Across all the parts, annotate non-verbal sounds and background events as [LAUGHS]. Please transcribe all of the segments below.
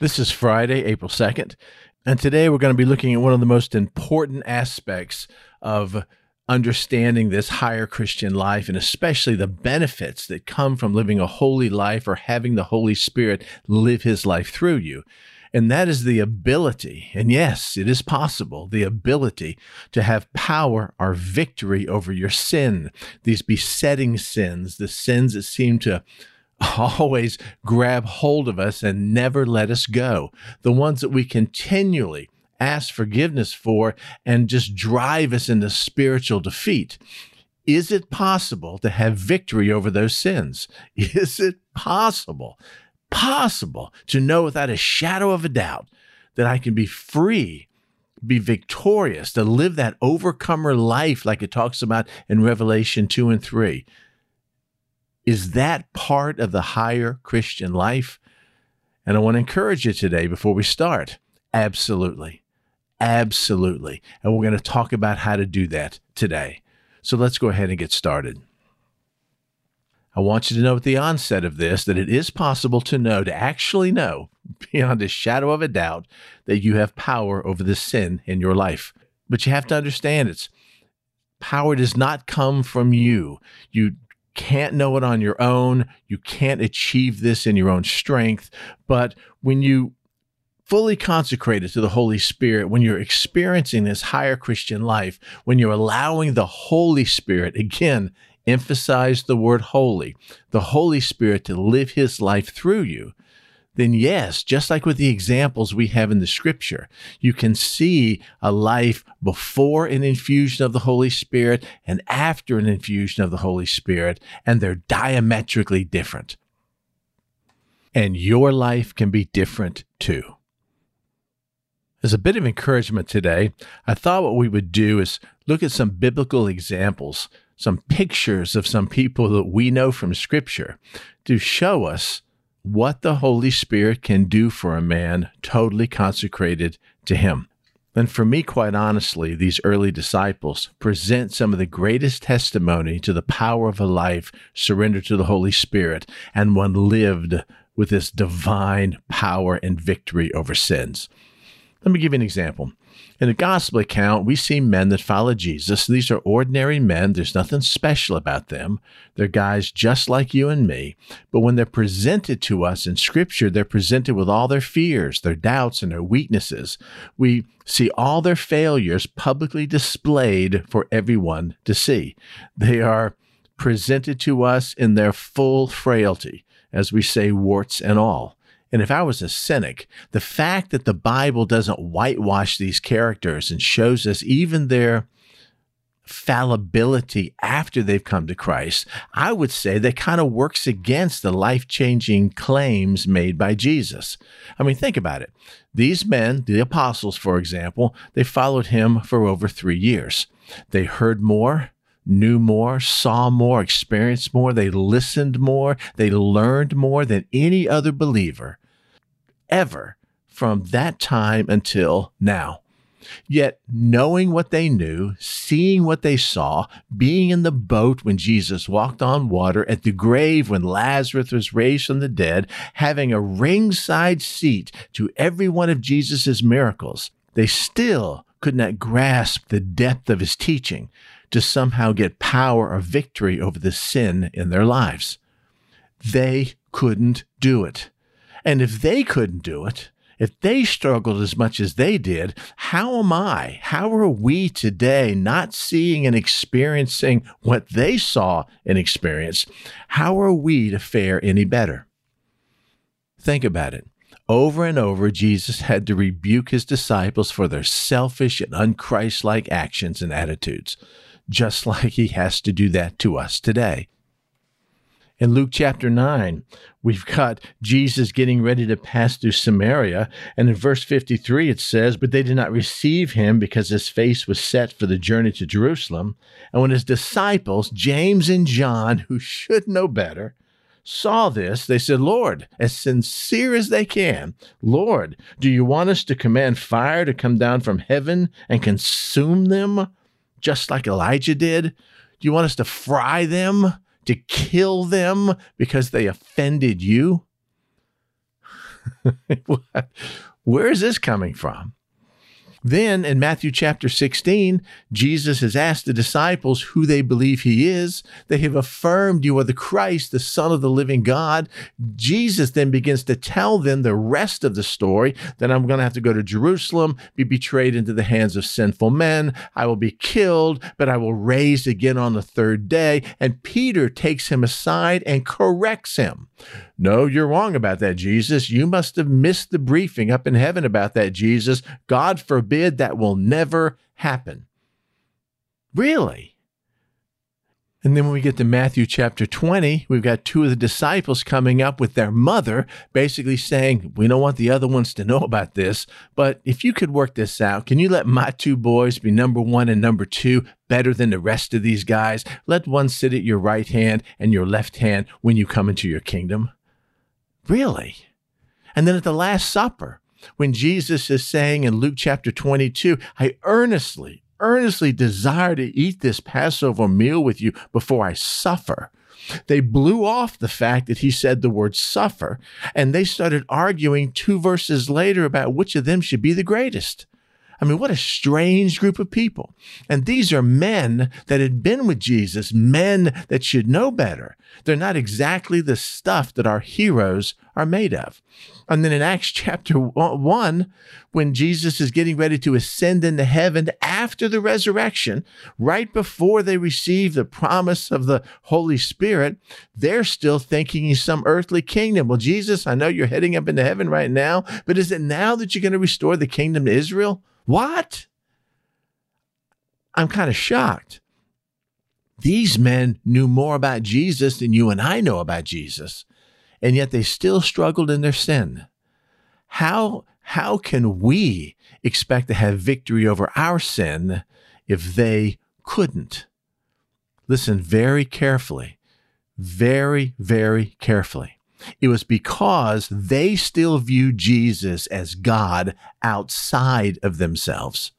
This is Friday, April 2nd, and today we're going to be looking at one of the most important aspects of understanding this higher Christian life and especially the benefits that come from living a holy life or having the Holy Spirit live his life through you. And that is the ability, and yes, it is possible, the ability to have power or victory over your sin, these besetting sins, the sins that seem to always grab hold of us and never let us go. The ones that we continually ask forgiveness for and just drive us into spiritual defeat. Is it possible to have victory over those sins? [LAUGHS] Is it possible, possible to know without a shadow of a doubt that I can be free, be victorious, to live that overcomer life like it talks about in Revelation 2 and 3? Is that part of the higher Christian life? And I want to encourage you today before we start. Absolutely. Absolutely. And we're going to talk about how to do that today. So let's go ahead and get started. I want you to know at the onset of this that it is possible to know, to actually know, [LAUGHS] beyond a shadow of a doubt, that you have power over the sin in your life. But you have to understand it's power does not come from you. You can't know it on your own. You can't achieve this in your own strength. But when you fully consecrated to the Holy Spirit, when you're experiencing this higher Christian life, when you're allowing the Holy Spirit, again, emphasize the word holy, the Holy Spirit to live his life through you, then yes, just like with the examples we have in the scripture, you can see a life before an infusion of the Holy Spirit and after an infusion of the Holy Spirit, and they're diametrically different. And your life can be different too. As a bit of encouragement today, I thought what we would do is look at some biblical examples, some pictures of some people that we know from Scripture to show us what the Holy Spirit can do for a man totally consecrated to Him. And for me, quite honestly, these early disciples present some of the greatest testimony to the power of a life surrendered to the Holy Spirit and one lived with this divine power and victory over sins. Let me give you an example. In the gospel account, we see men that follow Jesus. These are ordinary men. There's nothing special about them. They're guys just like you and me. But when they're presented to us in Scripture, they're presented with all their fears, their doubts, and their weaknesses. We see all their failures publicly displayed for everyone to see. They are presented to us in their full frailty, as we say, warts and all. And if I was a cynic, the fact that the Bible doesn't whitewash these characters and shows us even their fallibility after they've come to Christ, I would say that kind of works against the life changing claims made by Jesus. I mean, think about it. These men, the apostles, for example, they followed him for over three years. They heard more, knew more, saw more, experienced more, they listened more, they learned more than any other believer ever from that time until now. Yet, knowing what they knew, seeing what they saw, being in the boat when Jesus walked on water, at the grave when Lazarus was raised from the dead, having a ringside seat to every one of Jesus' miracles, they still could not grasp the depth of his teaching to somehow get power or victory over the sin in their lives. They couldn't do it. And if they couldn't do it, if they struggled as much as they did, how am I? How are we today not seeing and experiencing what they saw and experienced? How are we to fare any better? Think about it. Over and over, Jesus had to rebuke his disciples for their selfish and unchristlike actions and attitudes, just [LAUGHS] like he has to do that to us today. In Luke chapter 9, we've got Jesus getting ready to pass through Samaria. And in verse 53, it says, But they did not receive him because his face was set for the journey to Jerusalem. And when his disciples, James and John, who should know better, saw this, they said, Lord, as sincere as they can, Lord, do you want us to command fire to come down from heaven and consume them just like Elijah did? Do you want us to fry them? To kill them because they offended you? [LAUGHS] Where is this coming from? Then in Matthew chapter 16, Jesus has asked the disciples who they believe he is. They have affirmed you are the Christ, the Son of the living God. Jesus then begins to tell them the rest of the story that I'm going to have to go to Jerusalem, be betrayed into the hands of sinful men. I will be killed, but I will raise again on the third day. And Peter takes him aside and corrects him. No, you're wrong about that, Jesus. You must have missed the briefing up in heaven about that, Jesus. God forbid that will never happen. Really? And then when we get to Matthew chapter 20, we've got two of the disciples coming up with their mother, basically saying, We don't want the other ones to know about this, but if you could work this out, can you let my two boys be number one and number two better than the rest of these guys? Let one sit at your right hand and your left hand when you come into your kingdom. Really? And then at the Last Supper, when Jesus is saying in Luke chapter 22, I earnestly, earnestly desire to eat this Passover meal with you before I suffer. They blew off the fact that he said the word suffer, and they started arguing two verses later about which of them should be the greatest. I mean, what a strange group of people. And these are men that had been with Jesus, men that should know better. They're not exactly the stuff that our heroes are made of. And then in Acts [LAUGHS] chapter 1, when Jesus is getting ready to ascend into heaven after the resurrection, right before they receive the promise of the Holy Spirit, they're still thinking he's some earthly kingdom. Well, Jesus, I know you're heading up into heaven right now, but is it now that you're going to restore the kingdom to Israel? What? I'm kind of shocked. These men knew more about Jesus than you and I know about Jesus, and yet they still struggled in their sin. How, how can we expect to have victory over our sin if they couldn't? Listen very carefully, very, very carefully. It was because they still viewed Jesus as God outside of themselves.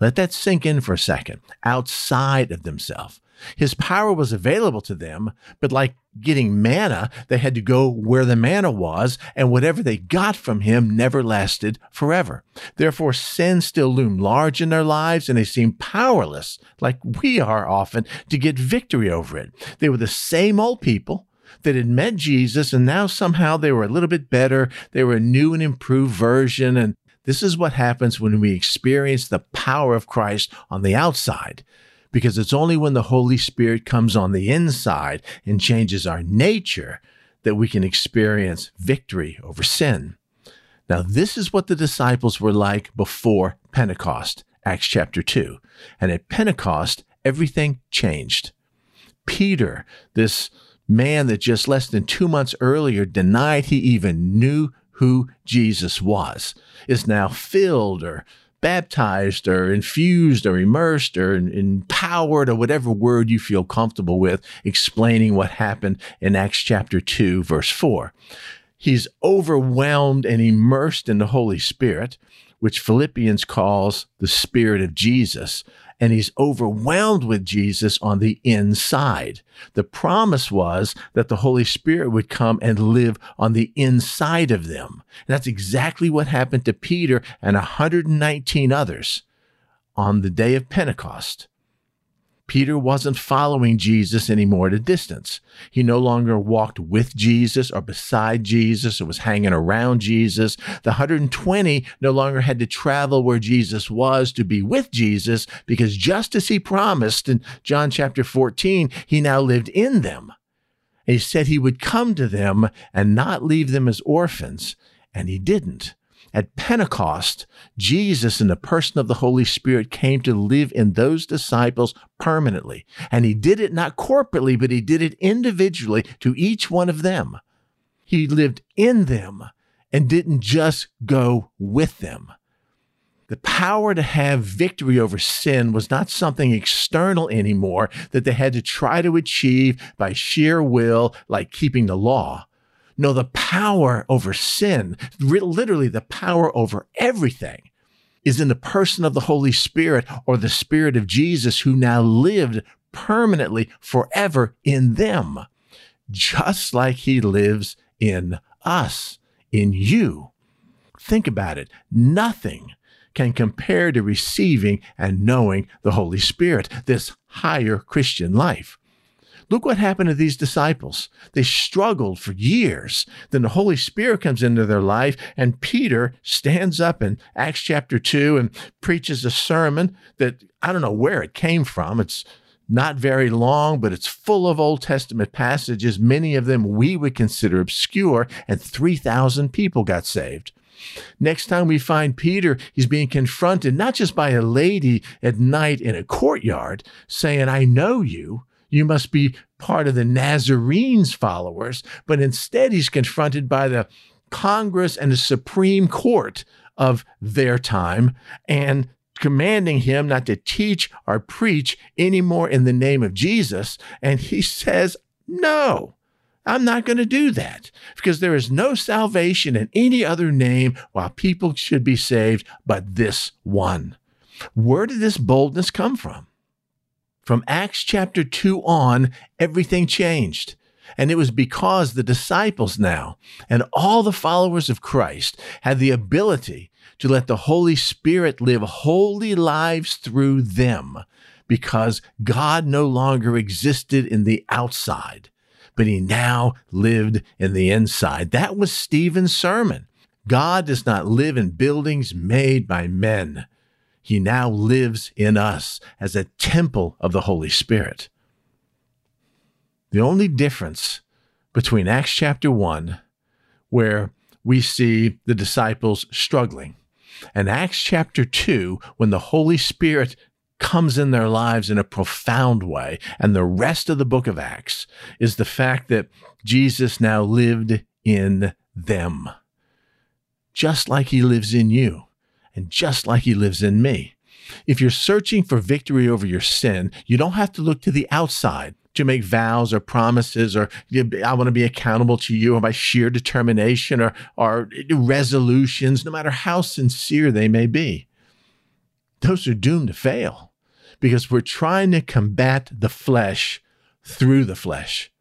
Let that sink in for a second. Outside of themselves. His power was available to them, but like getting manna, they had to go where the manna was, and whatever they got from him never lasted forever. Therefore, sin still loomed large in their lives, and they seemed powerless, like we are often, to get victory over it. They were the same old people that had met Jesus and now somehow they were a little bit better. They were a new and improved version. And this is what happens when we experience the power of Christ on the outside. Because it's only when the Holy Spirit comes on the inside and changes our nature that we can experience victory over sin. Now, this is what the disciples were like before Pentecost, Acts chapter 2. And at Pentecost, everything changed. Peter, this man that just less than two months earlier denied he even knew who Jesus was, is now filled or baptized or infused or immersed or empowered or whatever word you feel comfortable with explaining what happened in Acts chapter 2, verse 4. He's overwhelmed and immersed in the Holy Spirit, which Philippians calls the Spirit of Jesus and he's overwhelmed with Jesus on the inside. The promise was that the Holy Spirit would come and live on the inside of them. And that's exactly what happened to Peter and 119 others on the day of Pentecost. Peter wasn't following Jesus anymore at a distance. He no longer walked with Jesus or beside Jesus or was hanging around Jesus. The 120 no longer had to travel where Jesus was to be with Jesus because just as he promised in John chapter 14, he now lived in them. He said he would come to them and not leave them as orphans, and he didn't. At Pentecost, Jesus, in the person of the Holy Spirit, came to live in those disciples permanently. And he did it not corporately, but he did it individually to each one of them. He lived in them and didn't just go with them. The power to have victory over sin was not something external anymore that they had to try to achieve by sheer will, like keeping the law. No, the power over sin, literally the power over everything, is in the person of the Holy Spirit or the Spirit of Jesus who now lived permanently forever in them, just like he lives in us. in you. Think about it. Nothing can compare to receiving and knowing the Holy Spirit, this higher Christian life. Look what happened to these disciples. They struggled for years. Then the Holy Spirit comes into their life, and Peter stands up in Acts chapter 2 and preaches a sermon that I don't know where it came from. It's not very long, but it's full of Old Testament passages, many of them we would consider obscure, and 3,000 people got saved. Next time we find Peter, he's being confronted not just by a lady at night in a courtyard saying, I know you. You must be part of the Nazarenes followers, but instead he's confronted by the Congress and the Supreme Court of their time and commanding him not to teach or preach anymore in the name of Jesus. And he says, No, I'm not going to do that because there is no salvation in any other name while people should be saved but this one. Where did this boldness come from? From Acts chapter 2 on, everything changed. And it was because the disciples now and all the followers of Christ had the ability to let the Holy Spirit live holy lives through them because God no longer existed in the outside but he now lived in the inside. That was Stephen's sermon. God does not live in buildings made by men. He now lives in us as a temple of the Holy Spirit. The only difference between Acts chapter 1, where we see the disciples struggling, and Acts chapter 2, when the Holy Spirit comes in their lives in a profound way. And the rest of the book of Acts is the fact that Jesus now lived in them, just like he lives in you and just like he lives in me. If you're searching for victory over your sin, you don't have to look to the outside to make vows or promises or I want to be accountable to you or by sheer determination or, or resolutions, no matter how sincere they may be. Those are doomed to fail because we're trying to combat the flesh through the flesh.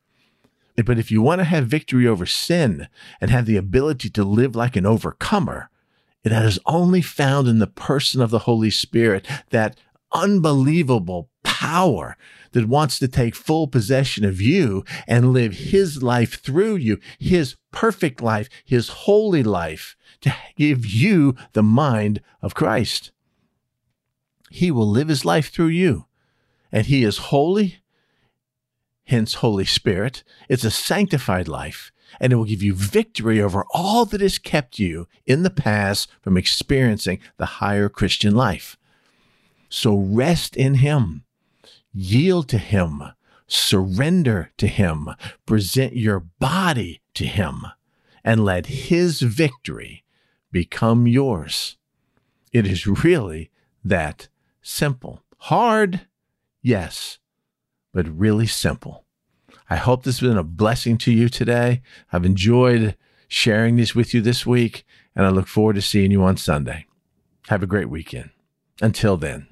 But if you want to have victory over sin and have the ability to live like an overcomer, it is only found in the person of the Holy Spirit, that unbelievable power that wants to take full possession of you and live his life through you, his perfect life, his holy life, to give you the mind of Christ. He will live his life through you. And he is holy, hence Holy Spirit. It's a sanctified life, and it will give you victory over all that has kept you in the past from experiencing the higher Christian life. So rest in him, yield to him, surrender to him, present your body to him, and let his victory become yours. It is really that simple. Hard, yes, but really simple. I hope this has been a blessing to you today. I've enjoyed sharing these with you this week, and I look forward to seeing you on Sunday. Have a great weekend. Until then.